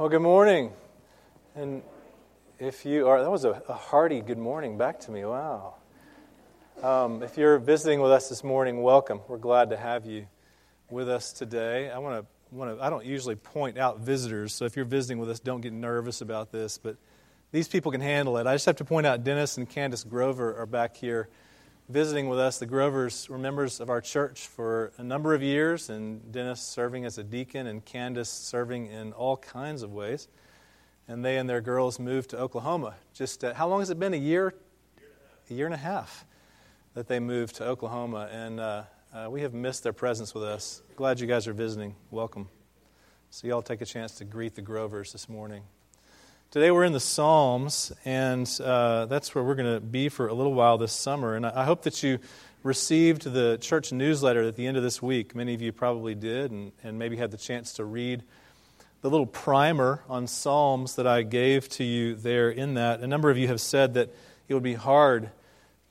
Well, good morning. And if you are, that was a, hearty good morning back to me. Wow. Um, if you're visiting with us this morning, welcome. We're glad to have you with us today. I want to, want to, I don't usually point out visitors, so if you're visiting with us, don't get nervous about this, but these people can handle it. I just have to point out Dennis and Candace Grover are back here visiting with us. The Grovers were members of our church for a number of years, and Dennis serving as a deacon, and Candace serving in all kinds of ways. And they and their girls moved to Oklahoma. Just uh, how long has it been? A year? A year and a half that they moved to Oklahoma, and uh, uh, we have missed their presence with us. Glad you guys are visiting. Welcome. So, y'all take a chance to greet the Grovers this morning. Today we're in the Psalms, and uh, that's where we're going to be for a little while this summer. And I hope that you received the church newsletter at the end of this week. Many of you probably did, and, and maybe had the chance to read the little primer on Psalms that I gave to you there in that. A number of you have said that it would be hard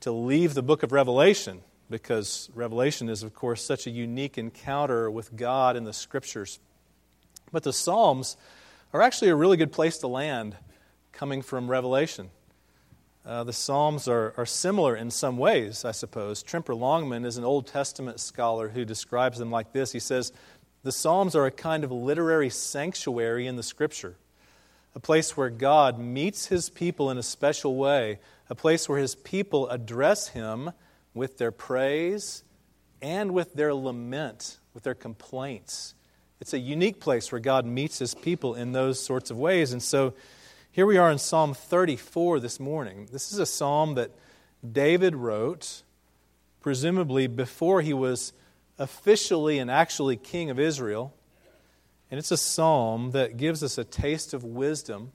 to leave the book of Revelation because Revelation is, of course, such a unique encounter with God in the Scriptures. But the Psalms are actually a really good place to land coming from Revelation. Uh, the Psalms are, are similar in some ways, I suppose. Tremper Longman is an Old Testament scholar who describes them like this. He says, The Psalms are a kind of literary sanctuary in the Scripture, a place where God meets his people in a special way, a place where his people address him with their praise and with their lament, with their complaints. It's a unique place where God meets his people in those sorts of ways. And so here we are in Psalm 34 this morning. This is a psalm that David wrote, presumably before he was officially and actually king of Israel. And it's a psalm that gives us a taste of wisdom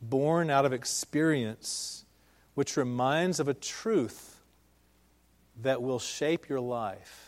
born out of experience, which reminds of a truth that will shape your life.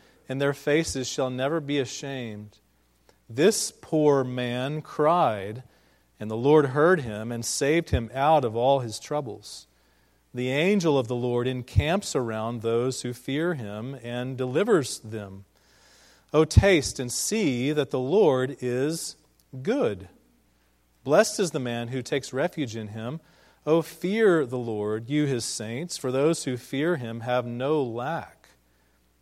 and their faces shall never be ashamed. This poor man cried, and the Lord heard him and saved him out of all his troubles. The angel of the Lord encamps around those who fear him and delivers them. O taste and see that the Lord is good. Blessed is the man who takes refuge in him. O fear the Lord, you his saints, for those who fear him have no lack.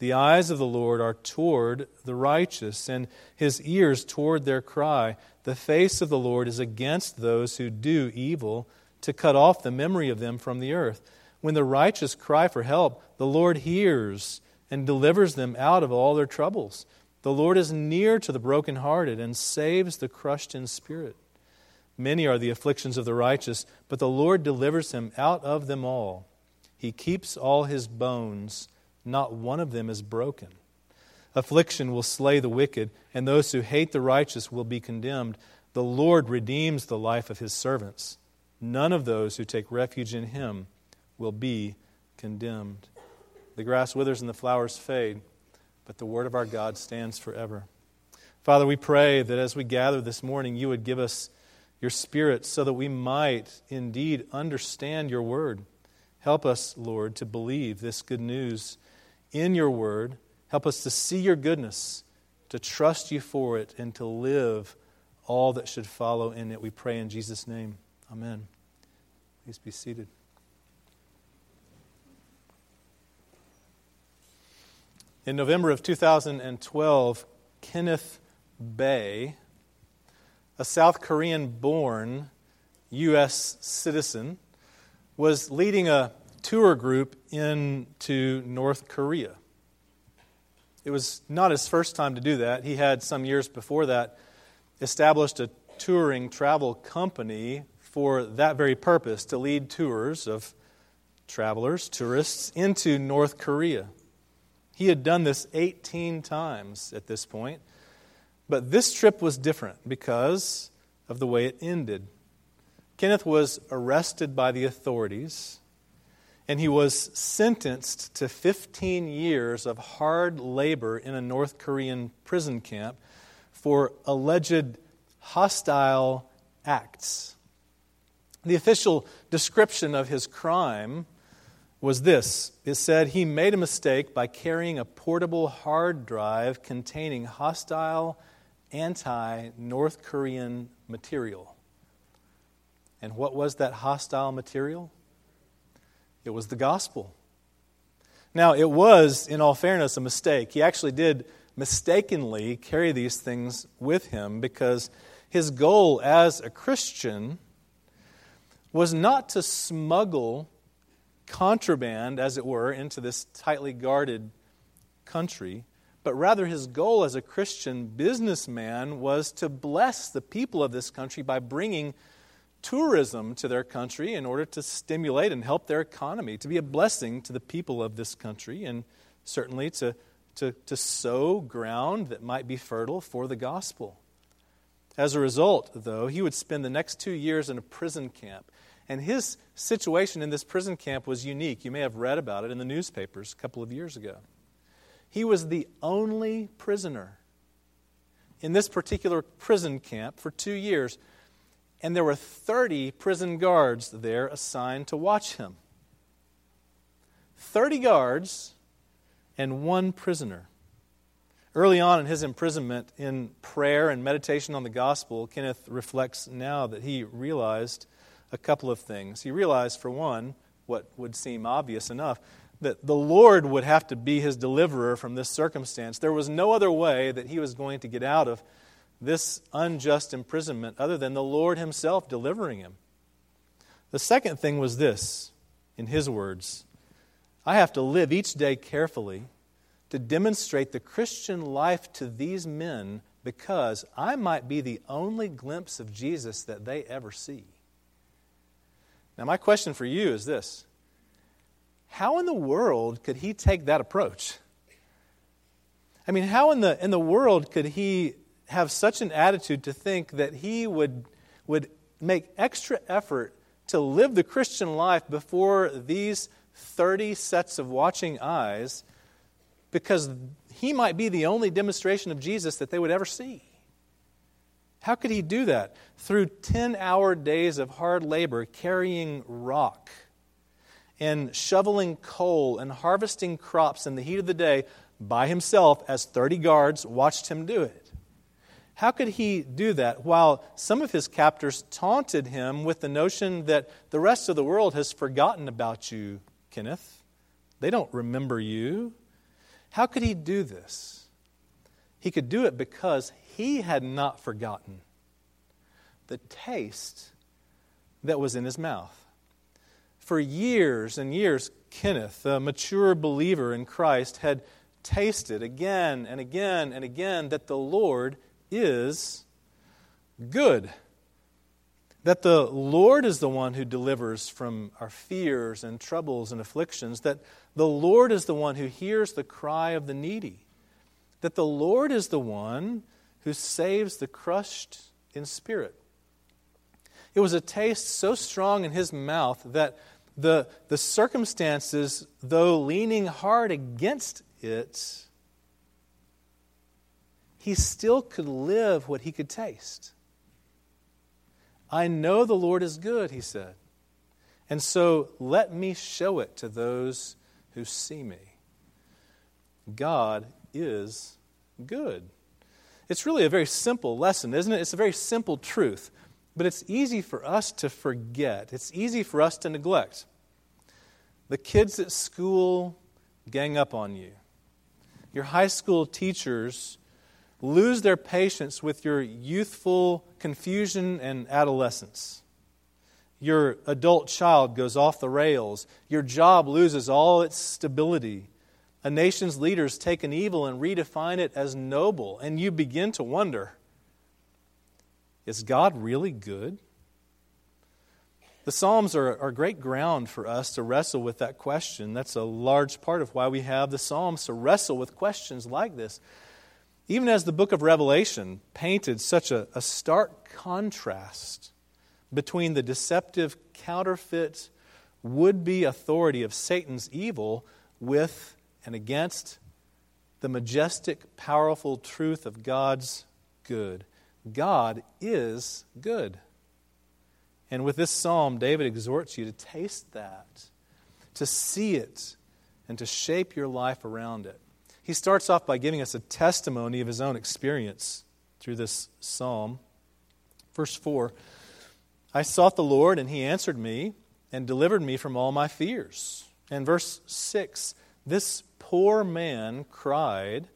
The eyes of the Lord are toward the righteous, and his ears toward their cry. The face of the Lord is against those who do evil, to cut off the memory of them from the earth. When the righteous cry for help, the Lord hears and delivers them out of all their troubles. The Lord is near to the brokenhearted and saves the crushed in spirit. Many are the afflictions of the righteous, but the Lord delivers him out of them all. He keeps all his bones not one of them is broken. Affliction will slay the wicked, and those who hate the righteous will be condemned. The Lord redeems the life of his servants. None of those who take refuge in him will be condemned. The grass withers and the flowers fade, but the word of our God stands forever. Father, we pray that as we gather this morning, you would give us your spirit so that we might indeed understand your word. Help us, Lord, to believe this good news in your word. Help us to see your goodness, to trust you for it, and to live all that should follow in it. We pray in Jesus' name. Amen. Please be seated. In November of 2012, Kenneth Bae, a South Korean born U.S. citizen, was leading a tour group into North Korea. It was not his first time to do that. He had, some years before that, established a touring travel company for that very purpose to lead tours of travelers, tourists, into North Korea. He had done this 18 times at this point, but this trip was different because of the way it ended. Kenneth was arrested by the authorities and he was sentenced to 15 years of hard labor in a North Korean prison camp for alleged hostile acts. The official description of his crime was this it said he made a mistake by carrying a portable hard drive containing hostile anti North Korean material. And what was that hostile material? It was the gospel. Now, it was, in all fairness, a mistake. He actually did mistakenly carry these things with him because his goal as a Christian was not to smuggle contraband, as it were, into this tightly guarded country, but rather his goal as a Christian businessman was to bless the people of this country by bringing tourism to their country in order to stimulate and help their economy, to be a blessing to the people of this country, and certainly to, to, to sow ground that might be fertile for the gospel. As a result, though, he would spend the next two years in a prison camp. And his situation in this prison camp was unique. You may have read about it in the newspapers a couple of years ago. He was the only prisoner in this particular prison camp for two years and there were 30 prison guards there assigned to watch him. 30 guards and one prisoner. Early on in his imprisonment, in prayer and meditation on the gospel, Kenneth reflects now that he realized a couple of things. He realized, for one, what would seem obvious enough, that the Lord would have to be his deliverer from this circumstance. There was no other way that he was going to get out of this unjust imprisonment other than the Lord Himself delivering him. The second thing was this, in his words I have to live each day carefully to demonstrate the Christian life to these men because I might be the only glimpse of Jesus that they ever see. Now, my question for you is this How in the world could he take that approach? I mean, how in the, in the world could he have such an attitude to think that he would, would make extra effort to live the Christian life before these 30 sets of watching eyes because he might be the only demonstration of Jesus that they would ever see. How could he do that? Through 10 hour days of hard labor carrying rock and shoveling coal and harvesting crops in the heat of the day by himself as 30 guards watched him do it. How could he do that while some of his captors taunted him with the notion that the rest of the world has forgotten about you, Kenneth? They don't remember you. How could he do this? He could do it because he had not forgotten the taste that was in his mouth. For years and years, Kenneth, a mature believer in Christ, had tasted again and again and again that the Lord is good. That the Lord is the one who delivers from our fears and troubles and afflictions. That the Lord is the one who hears the cry of the needy. That the Lord is the one who saves the crushed in spirit. It was a taste so strong in his mouth that the, the circumstances, though leaning hard against it, he still could live what he could taste. I know the Lord is good, he said. And so let me show it to those who see me. God is good. It's really a very simple lesson, isn't it? It's a very simple truth, but it's easy for us to forget. It's easy for us to neglect. The kids at school gang up on you. Your high school teachers lose their patience with your youthful confusion and adolescence. Your adult child goes off the rails. Your job loses all its stability. A nation's leaders take an evil and redefine it as noble, and you begin to wonder is God really good? The Psalms are, are great ground for us to wrestle with that question. That's a large part of why we have the Psalms to wrestle with questions like this. Even as the book of Revelation painted such a, a stark contrast between the deceptive, counterfeit, would be authority of Satan's evil with and against the majestic, powerful truth of God's good. God is good. And with this psalm, David exhorts you to taste that, to see it, and to shape your life around it. He starts off by giving us a testimony of his own experience through this psalm. Verse 4 I sought the Lord, and he answered me and delivered me from all my fears. And verse 6 This poor man cried,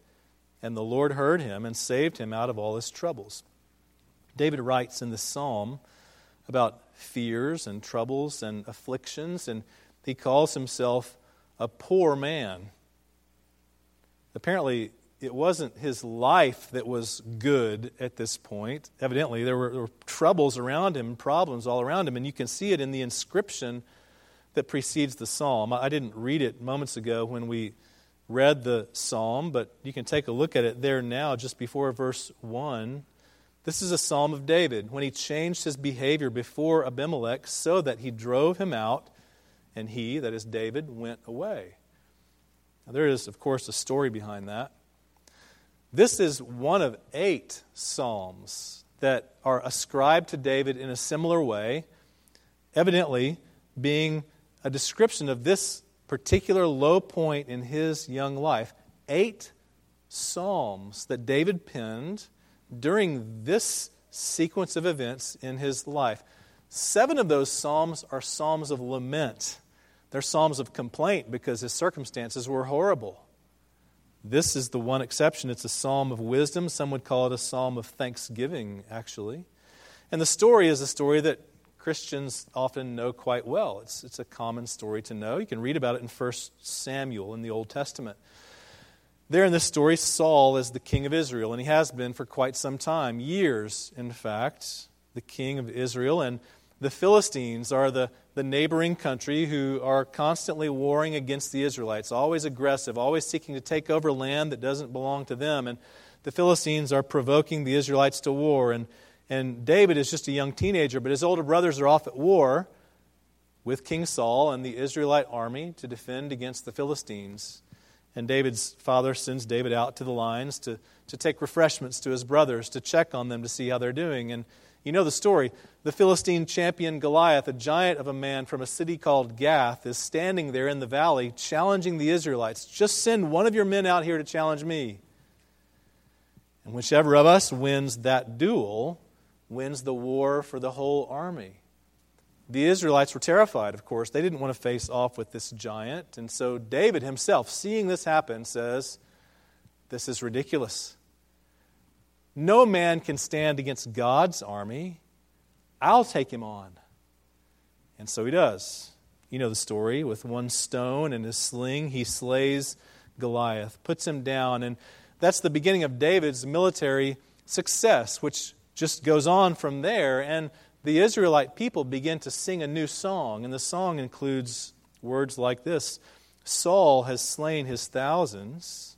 and the Lord heard him and saved him out of all his troubles. David writes in the psalm about fears and troubles and afflictions, and he calls himself a poor man. Apparently, it wasn't his life that was good at this point. Evidently, there were, there were, troubles around him, problems all around him, and you can see it in the inscription that precedes the psalm. I didn't read it moments ago when we read the psalm, but you can take a look at it there now, just before verse 1. This is a psalm of David when he changed his behavior before Abimelech so that he drove him out and he, that is David, went away. Now, there is, of course, a story behind that. This is one of eight psalms that are ascribed to David in a similar way, evidently being a description of this particular low point in his young life. Eight psalms that David penned during this sequence of events in his life. Seven of those psalms are psalms of lament. They're psalms of complaint because his circumstances were horrible. This is the one exception. It's a psalm of wisdom. Some would call it a psalm of thanksgiving, actually. And the story is a story that Christians often know quite well. It's, it's a common story to know. You can read about it in 1 Samuel in the Old Testament. There in this story, Saul is the king of Israel, and he has been for quite some time, years, in fact, the king of Israel. And the Philistines are the, the neighboring country who are constantly warring against the Israelites, always aggressive, always seeking to take over land that doesn't belong to them. And the Philistines are provoking the Israelites to war. And, and David is just a young teenager, but his older brothers are off at war with King Saul and the Israelite army to defend against the Philistines. And David's father sends David out to the lines to, to take refreshments to his brothers, to check on them to see how they're doing. And you know the story. The Philistine champion Goliath, a giant of a man from a city called Gath, is standing there in the valley challenging the Israelites. Just send one of your men out here to challenge me. And whichever of us wins that duel wins the war for the whole army. The Israelites were terrified, of course. They didn't want to face off with this giant. And so David himself, seeing this happen, says, This is ridiculous. No man can stand against God's army. I'll take him on. And so he does. You know the story. With one stone and his sling, he slays Goliath, puts him down. And that's the beginning of David's military success, which just goes on from there. And the Israelite people begin to sing a new song, and the song includes words like this Saul has slain his thousands,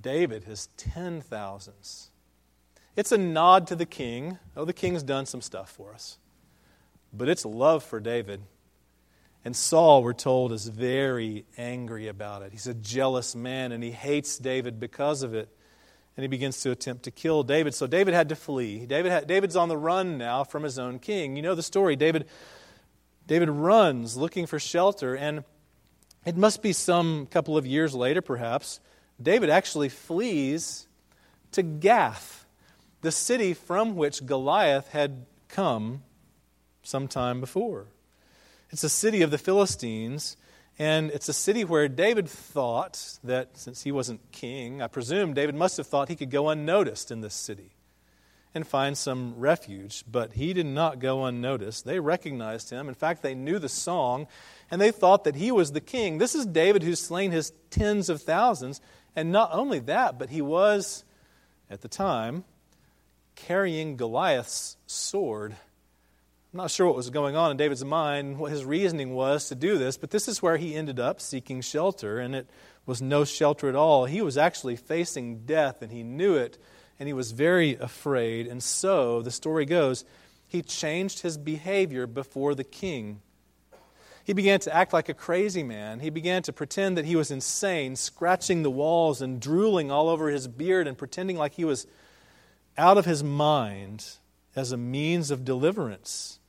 David has ten thousands. It's a nod to the king. Oh, the king's done some stuff for us. But it's love for David. And Saul, we're told, is very angry about it. He's a jealous man and he hates David because of it and he begins to attempt to kill David. So David had to flee. David had, David's on the run now from his own king. You know the story. David, David runs looking for shelter, and it must be some couple of years later, perhaps. David actually flees to Gath, the city from which Goliath had come some time before. It's a city of the Philistines. And it's a city where David thought that since he wasn't king, I presume David must have thought he could go unnoticed in this city. and find some refuge. But he did not go unnoticed. They recognized him. In fact, they knew the song, and they thought that he was the king. This is David who's slain his tens of thousands. And not only that, but he was, at the time, carrying Goliath's sword. I'm not sure what was going on in David's mind, what his reasoning was to do this, but this is where he ended up seeking shelter, and it was no shelter at all. He was actually facing death, and he knew it, and he was very afraid. And so, the story goes, he changed his behavior before the king. He began to act like a crazy man. He began to pretend that he was insane, scratching the walls and drooling all over his beard and pretending like he was out of his mind as a means of deliverance.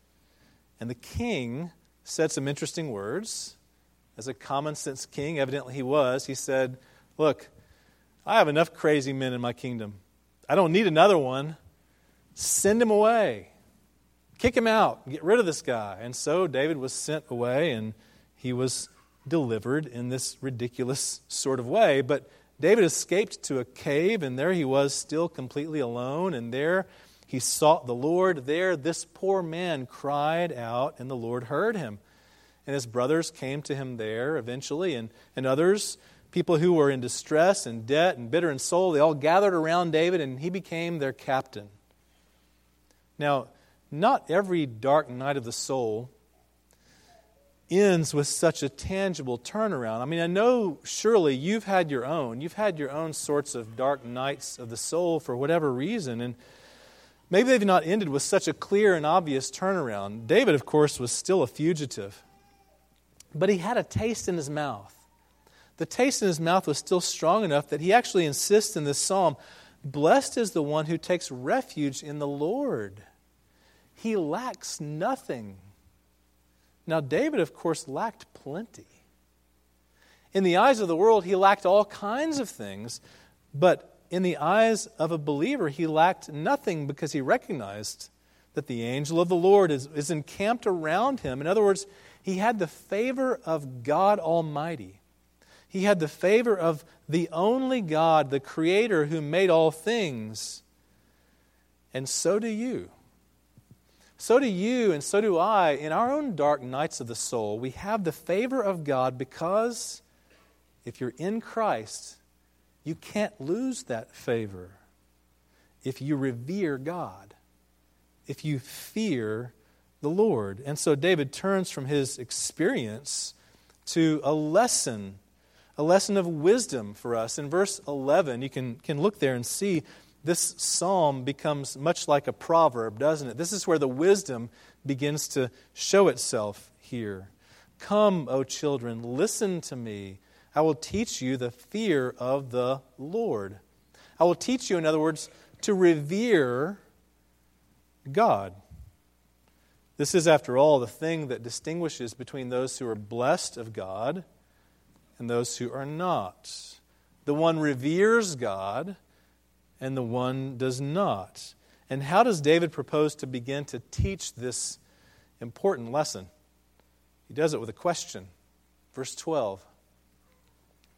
And the king said some interesting words. As a common sense king, evidently he was, he said, Look, I have enough crazy men in my kingdom. I don't need another one. Send him away. Kick him out. Get rid of this guy. And so David was sent away and he was delivered in this ridiculous sort of way. But David escaped to a cave, and there he was still completely alone. And there he sought the Lord. There, this poor man cried out, and the Lord heard him. And his brothers came to him there eventually, and, and others, people who were in distress and debt and bitter in soul, they all gathered around David, and he became their captain. Now, not every dark night of the soul ends with such a tangible turnaround. I mean, I know surely you've had your own. You've had your own sorts of dark nights of the soul for whatever reason. And maybe they've not ended with such a clear and obvious turnaround. David, of course, was still a fugitive, but he had a taste in his mouth. The taste in his mouth was still strong enough that he actually insists in this psalm Blessed is the one who takes refuge in the Lord. He lacks nothing. Now, David, of course, lacked plenty. In the eyes of the world, he lacked all kinds of things, but in the eyes of a believer, he lacked nothing because he recognized that the angel of the Lord is, is encamped around him. In other words, he had the favor of God Almighty. He had the favor of the only God, the Creator who made all things. And so do you. So do you, and so do I. In our own dark nights of the soul, we have the favor of God because if you're in Christ, you can't lose that favor. If you revere God, if you fear the Lord. And so David turns from his experience to a lesson, a lesson of wisdom for us. In verse 11, you can, can look there and see this psalm becomes much like a proverb, doesn't it? This is where the wisdom begins to show itself here. Come, O children, listen to me. I will teach you the fear of the Lord. I will teach you, in other words, to revere God. This is, after all, the thing that distinguishes between those who are blessed of God and those who are not. The one reveres God and the one does not. And how does David propose to begin to teach this important lesson? He does it with a question. Verse 12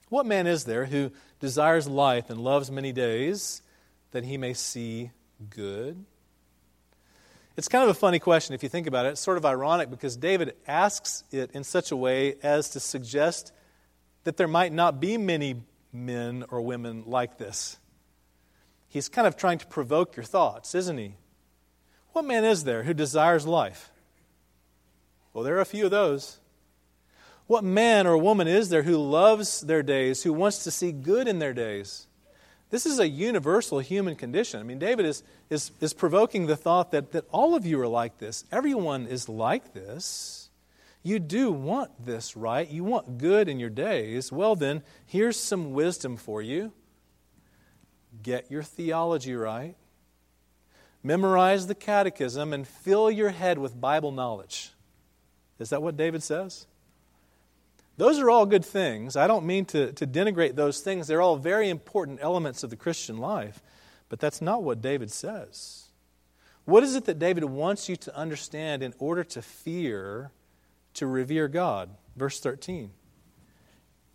What man is there who desires life and loves many days that he may see good? It's kind of a funny question if you think about it. It's sort of ironic because David asks it in such a way as to suggest that there might not be many men or women like this he's kind of trying to provoke your thoughts, isn't he? What man is there who desires life? Well, there are a few of those. What man or woman is there who loves their days, who wants to see good in their days? This is a universal human condition. I mean, David is, is, is provoking the thought that, that all of you are like this. Everyone is like this. You do want this, right? You want good in your days. Well, then, here's some wisdom for you. Get your theology right. Memorize the catechism and fill your head with Bible knowledge. Is that what David says? Those are all good things. I don't mean to, to denigrate those things. They're all very important elements of the Christian life. But that's not what David says. What is it that David wants you to understand in order to fear, to revere God? Verse 13.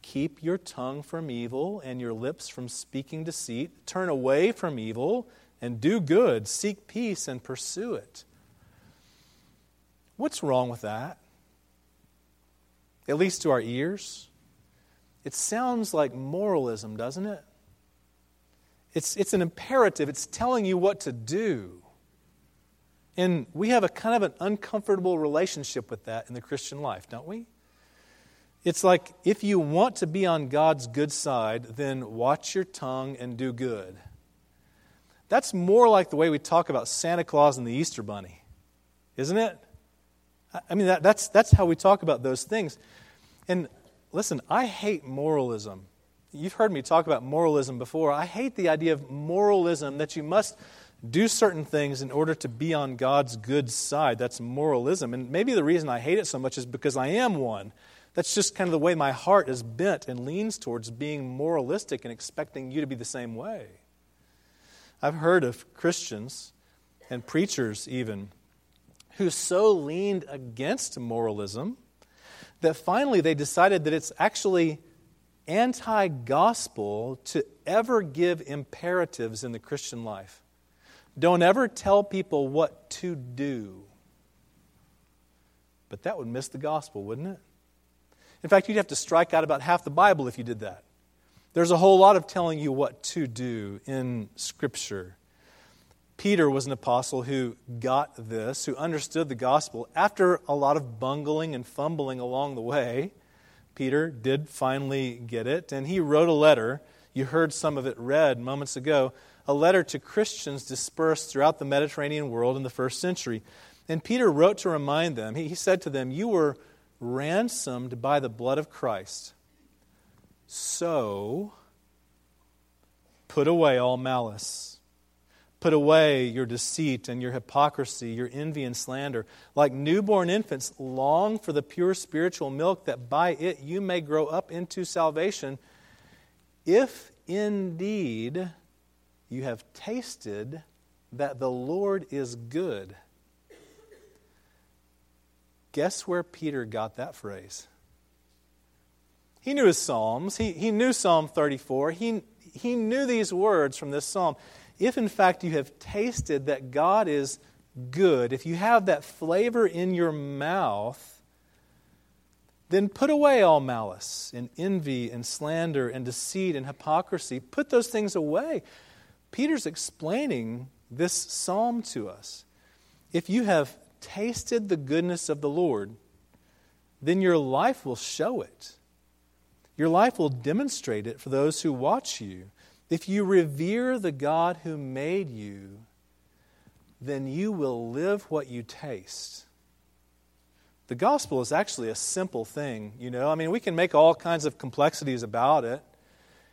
Keep your tongue from evil and your lips from speaking deceit. Turn away from evil and do good, seek peace and pursue it. What's wrong with that? At least to our ears. It sounds like moralism, doesn't it? It's, it's an imperative, it's telling you what to do. And we have a kind of an uncomfortable relationship with that in the Christian life, don't we? It's like if you want to be on God's good side, then watch your tongue and do good. That's more like the way we talk about Santa Claus and the Easter Bunny, isn't it? I mean, that, that's, that's how we talk about those things. And listen, I hate moralism. You've heard me talk about moralism before. I hate the idea of moralism that you must do certain things in order to be on God's good side. That's moralism. And maybe the reason I hate it so much is because I am one. That's just kind of the way my heart is bent and leans towards being moralistic and expecting you to be the same way. I've heard of Christians and preachers even who so leaned against moralism that finally they decided that it's actually anti gospel to ever give imperatives in the Christian life. Don't ever tell people what to do. But that would miss the gospel, wouldn't it? In fact, you'd have to strike out about half the Bible if you did that. There's a whole lot of telling you what to do in Scripture. Peter was an apostle who got this, who understood the gospel. After a lot of bungling and fumbling along the way, Peter did finally get it, and he wrote a letter. You heard some of it read moments ago a letter to Christians dispersed throughout the Mediterranean world in the first century. And Peter wrote to remind them, he, said to them, You were ransomed by the blood of Christ. So, put away all malice Put away your deceit and your hypocrisy, your envy and slander. Like newborn infants, long for the pure spiritual milk, that by it you may grow up into salvation, if indeed you have tasted that the Lord is good. Guess where Peter got that phrase? He knew his Psalms. He, he knew Psalm 34. He, he knew these words from this psalm if in fact you have tasted that God is good, if you have that flavor in your mouth, then put away all malice and envy and slander and deceit and hypocrisy. Put those things away. Peter's explaining this psalm to us. If you have tasted the goodness of the Lord, then your life will show it. Your life will demonstrate it for those who watch you. If you revere the God who made you, then you will live what you taste. The gospel is actually a simple thing, you know. I mean, we can make all kinds of complexities about it,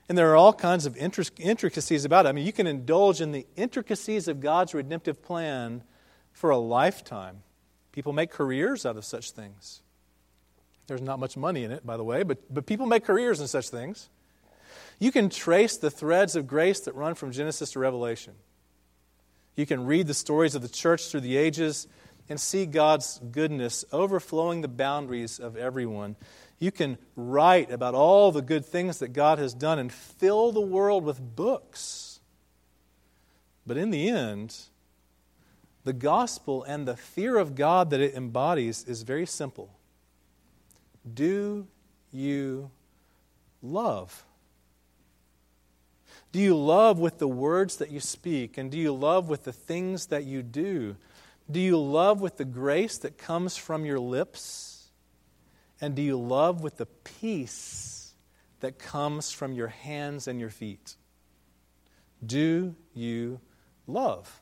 and there are all kinds of intricacies about it. I mean, you can indulge in the intricacies of God's redemptive plan for a lifetime. People make careers out of such things. There's not much money in it, by the way, but, but people make careers in such things. You can trace the threads of grace that run from Genesis to Revelation. You can read the stories of the church through the ages and see God's goodness overflowing the boundaries of everyone. You can write about all the good things that God has done and fill the world with books. But in the end, the gospel and the fear of God that it embodies is very simple. Do you love? Do you love with the words that you speak? And do you love with the things that you do? Do you love with the grace that comes from your lips? And do you love with the peace that comes from your hands and your feet? Do you love?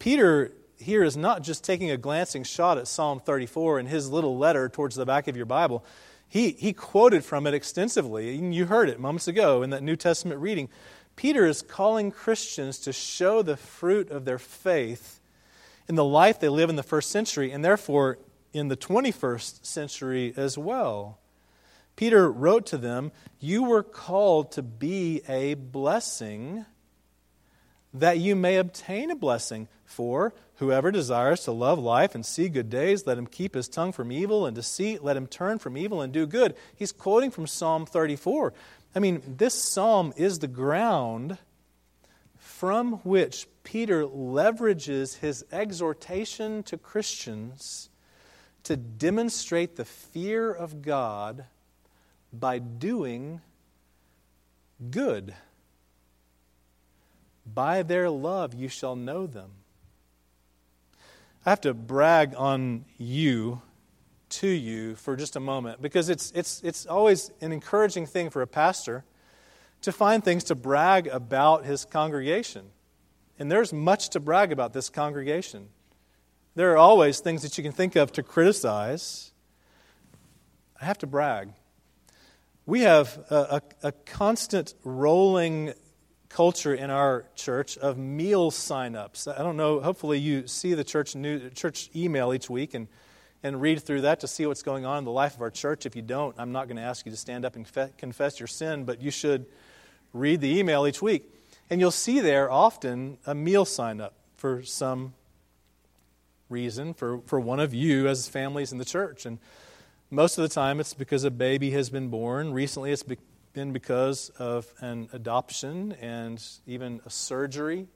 Peter here is not just taking a glancing shot at Psalm 34 in his little letter towards the back of your Bible. He, he quoted from it extensively. You heard it moments ago in that New Testament reading. Peter is calling Christians to show the fruit of their faith in the life they live in the first century, and therefore in the 21st century as well. Peter wrote to them, You were called to be a blessing that you may obtain a blessing. For whoever desires to love life and see good days, let him keep his tongue from evil and deceit, let him turn from evil and do good. He's quoting from Psalm 34. I mean, this psalm is the ground from which Peter leverages his exhortation to Christians to demonstrate the fear of God by doing good. By their love you shall know them. I have to brag on you, to you, for just a moment, because it's, it's, it's always an encouraging thing for a pastor to find things to brag about his congregation. And there's much to brag about this congregation. There are always things that you can think of to criticize. I have to brag. We have a, a, a constant rolling culture in our church of meal sign-ups. I don't know, hopefully you see the church new, church email each week and, and read through that to see what's going on in the life of our church. If you don't, I'm not going to ask you to stand up and confess your sin, but you should read the email each week. And you'll see there often a meal sign-up for some reason, for, for one of you as families in the church. And most of the time, it's because a baby has been born. Recently, it's been because of an adoption and even a surgery.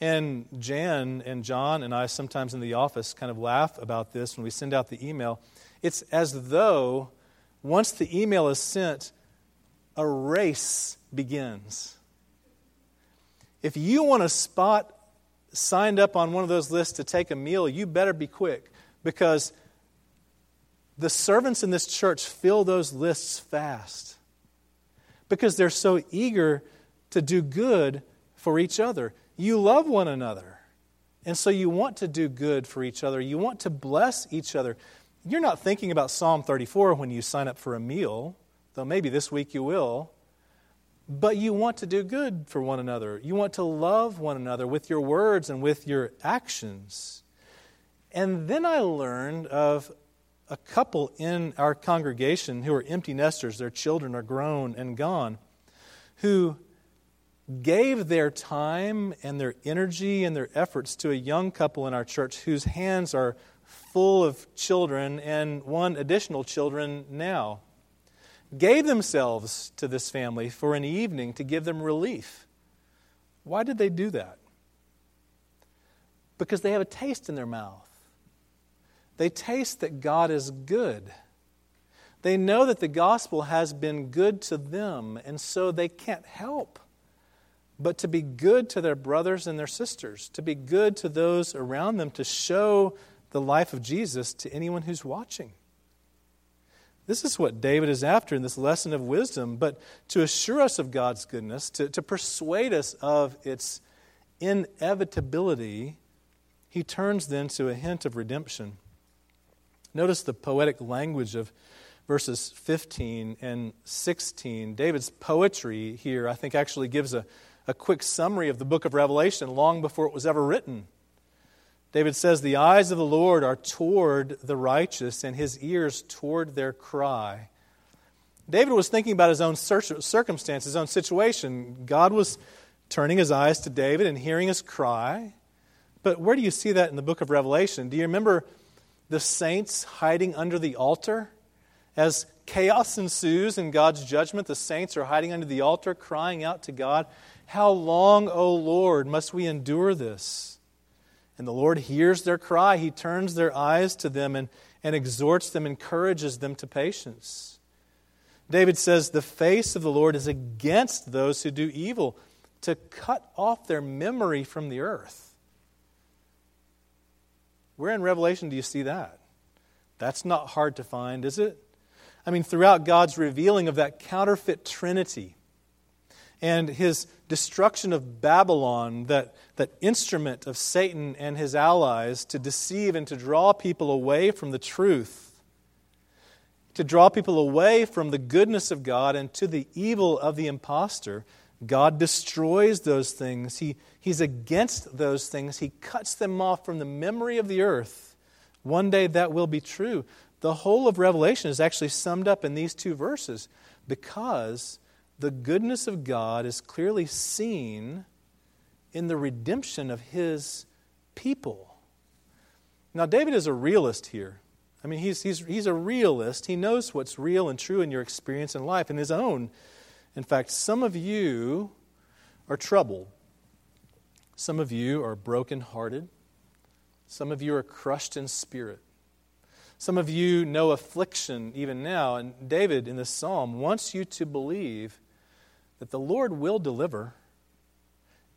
And Jan and John and I sometimes in the office kind of laugh about this when we send out the email. It's as though once the email is sent, a race begins. If you want a spot signed up on one of those lists to take a meal, you better be quick because the servants in this church fill those lists fast because they're so eager to do good for each other. You love one another, and so you want to do good for each other. You want to bless each other. You're not thinking about Psalm 34 when you sign up for a meal, though maybe this week you will. But you want to do good for one another. You want to love one another with your words and with your actions. And then I learned of a couple in our congregation who are empty nesters, their children are grown and gone, who gave their time and their energy and their efforts to a young couple in our church whose hands are full of children and one additional children now. Gave themselves to this family for an evening to give them relief. Why did they do that? Because they have a taste in their mouth. They taste that God is good. They know that the gospel has been good to them, and so they can't help but to be good to their brothers and their sisters, to be good to those around them, to show the life of Jesus to anyone who's watching. This is what David is after in this lesson of wisdom, but to assure us of God's goodness, to, to persuade us of its inevitability, he turns then to a hint of redemption. Notice the poetic language of verses 15 and 16. David's poetry here, I think, actually gives a, a quick summary of the book of Revelation long before it was ever written. David says, The eyes of the Lord are toward the righteous, and his ears toward their cry. David was thinking about his own circumstance, his own situation. God was turning his eyes to David and hearing his cry. But where do you see that in the book of Revelation? Do you remember the saints hiding under the altar. As chaos ensues in God's judgment, the saints are hiding under the altar, crying out to God, How long, O Lord, must we endure this? And the Lord hears their cry. He turns their eyes to them and, and exhorts them, encourages them to patience. David says, The face of the Lord is against those who do evil, to cut off their memory from the earth. Where in Revelation do you see that? That's not hard to find, is it? I mean, throughout God's revealing of that counterfeit Trinity and his destruction of Babylon, that, that instrument of Satan and his allies to deceive and to draw people away from the truth, to draw people away from the goodness of God and to the evil of the impostor, God destroys those things. He, he's against those things. He cuts them off from the memory of the earth. One day that will be true. The whole of Revelation is actually summed up in these two verses because the goodness of God is clearly seen in the redemption of his people. Now, David is a realist here. I mean, he's, he's, he's a realist. He knows what's real and true in your experience in life, in his own in fact, some of you are troubled. Some of you are brokenhearted. Some of you are crushed in spirit. Some of you know affliction even now. And David, in this psalm, wants you to believe that the Lord will deliver,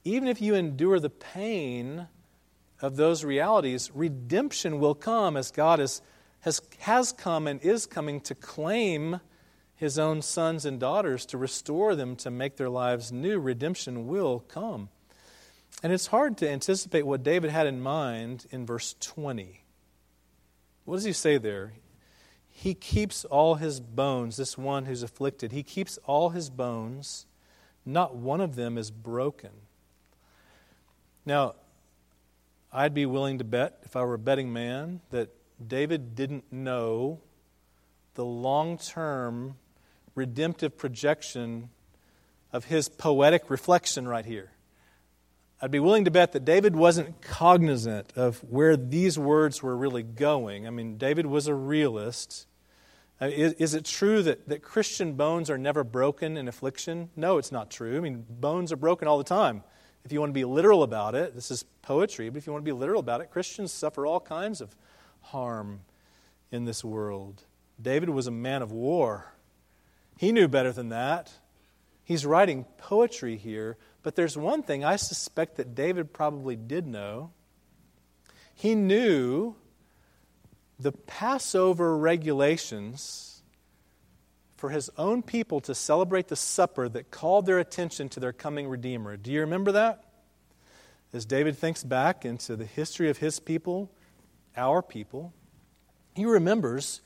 even if you endure the pain of those realities, redemption will come as God is, has, has come and is coming to claim his own sons and daughters, to restore them, to make their lives new. Redemption will come. And it's hard to anticipate what David had in mind in verse 20. What does he say there? He keeps all his bones, this one who's afflicted, he keeps all his bones, not one of them is broken. Now, I'd be willing to bet, if I were a betting man, that David didn't know the long term redemptive projection of his poetic reflection right here. I'd be willing to bet that David wasn't cognizant of where these words were really going. I mean, David was a realist. Uh, is, is, it true that, that Christian bones are never broken in affliction? No, it's not true. I mean, bones are broken all the time. If you want to be literal about it, this is poetry, but if you want to be literal about it, Christians suffer all kinds of harm in this world. David was a man of war. He knew better than that. He's writing poetry here, but there's one thing I suspect that David probably did know. He knew the Passover regulations for his own people to celebrate the supper that called their attention to their coming Redeemer. Do you remember that? As David thinks back into the history of his people, our people, he remembers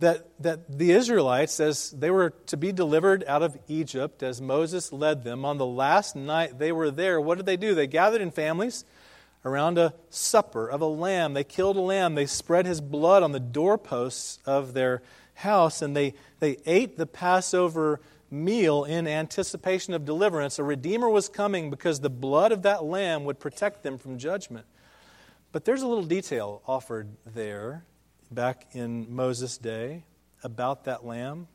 that, that the Israelites, as they were to be delivered out of Egypt, as Moses led them, on the last night they were there, what did they do? They gathered in families around a supper of a lamb. They killed a lamb. They spread his blood on the doorposts of their house, and they, they ate the Passover meal in anticipation of deliverance. A Redeemer was coming because the blood of that lamb would protect them from judgment. But there's a little detail offered there back in Moses' day about that lamb.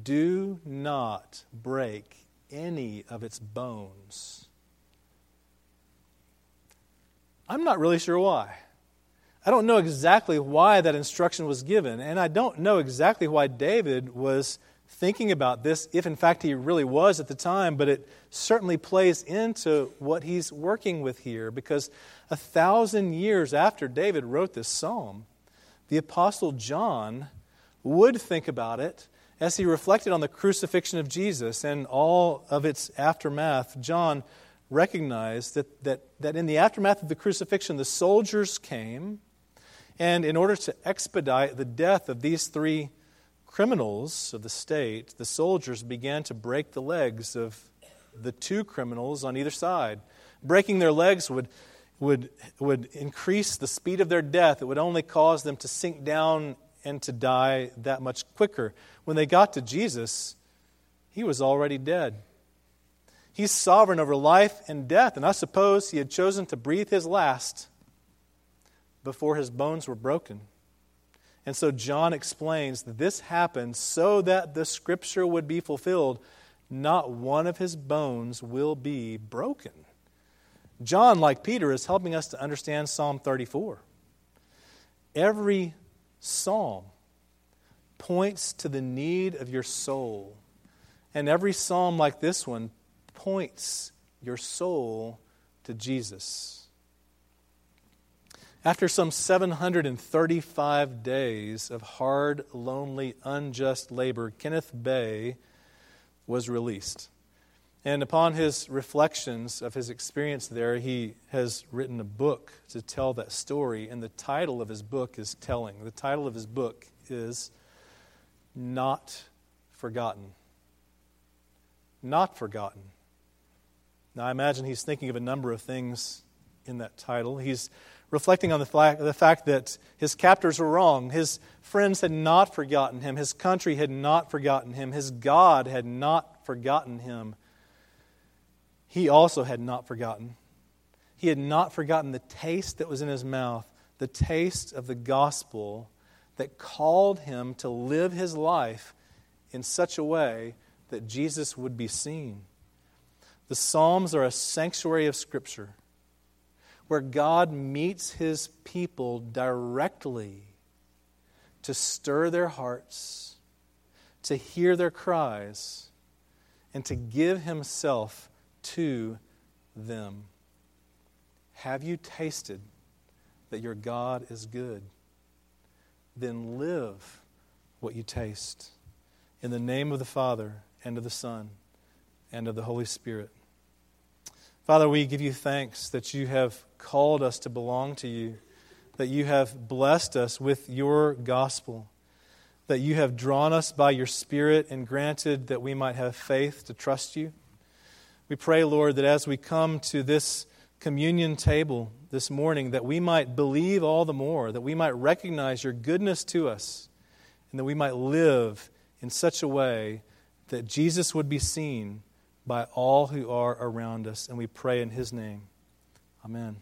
Do not break any of its bones. I'm not really sure why. I don't know exactly why that instruction was given, and I don't know exactly why David was thinking about this, if in fact he really was at the time, but it certainly plays into what he's working with here, because a thousand years after David wrote this psalm, the Apostle John would think about it as he reflected on the crucifixion of Jesus and all of its aftermath. John recognized that, that, that in the aftermath of the crucifixion, the soldiers came, and in order to expedite the death of these three criminals of the state, the soldiers began to break the legs of the two criminals on either side. Breaking their legs would would, would increase the speed of their death. It would only cause them to sink down and to die that much quicker. When they got to Jesus, he was already dead. He's sovereign over life and death, and I suppose he had chosen to breathe his last before his bones were broken. And so John explains that this happened so that the scripture would be fulfilled. Not one of his bones will be broken. John, like Peter, is helping us to understand Psalm 34. Every psalm points to the need of your soul. And every psalm like this one points your soul to Jesus. After some 735 days of hard, lonely, unjust labor, Kenneth Bae was released. And upon his reflections of his experience there, he has written a book to tell that story. And the title of his book is Telling. The title of his book is Not Forgotten. Not Forgotten. Now, I imagine he's thinking of a number of things in that title. He's reflecting on the fact, the fact that his captors were wrong. His friends had not forgotten him. His country had not forgotten him. His God had not forgotten him he also had not forgotten. He had not forgotten the taste that was in his mouth, the taste of the gospel that called him to live his life in such a way that Jesus would be seen. The Psalms are a sanctuary of Scripture where God meets his people directly to stir their hearts, to hear their cries, and to give himself to them. Have you tasted that your God is good? Then live what you taste. In the name of the Father, and of the Son, and of the Holy Spirit. Father, we give you thanks that you have called us to belong to you, that you have blessed us with your gospel, that you have drawn us by your Spirit and granted that we might have faith to trust you. We pray, Lord, that as we come to this communion table this morning, that we might believe all the more, that we might recognize your goodness to us, and that we might live in such a way that Jesus would be seen by all who are around us. And we pray in his name. Amen.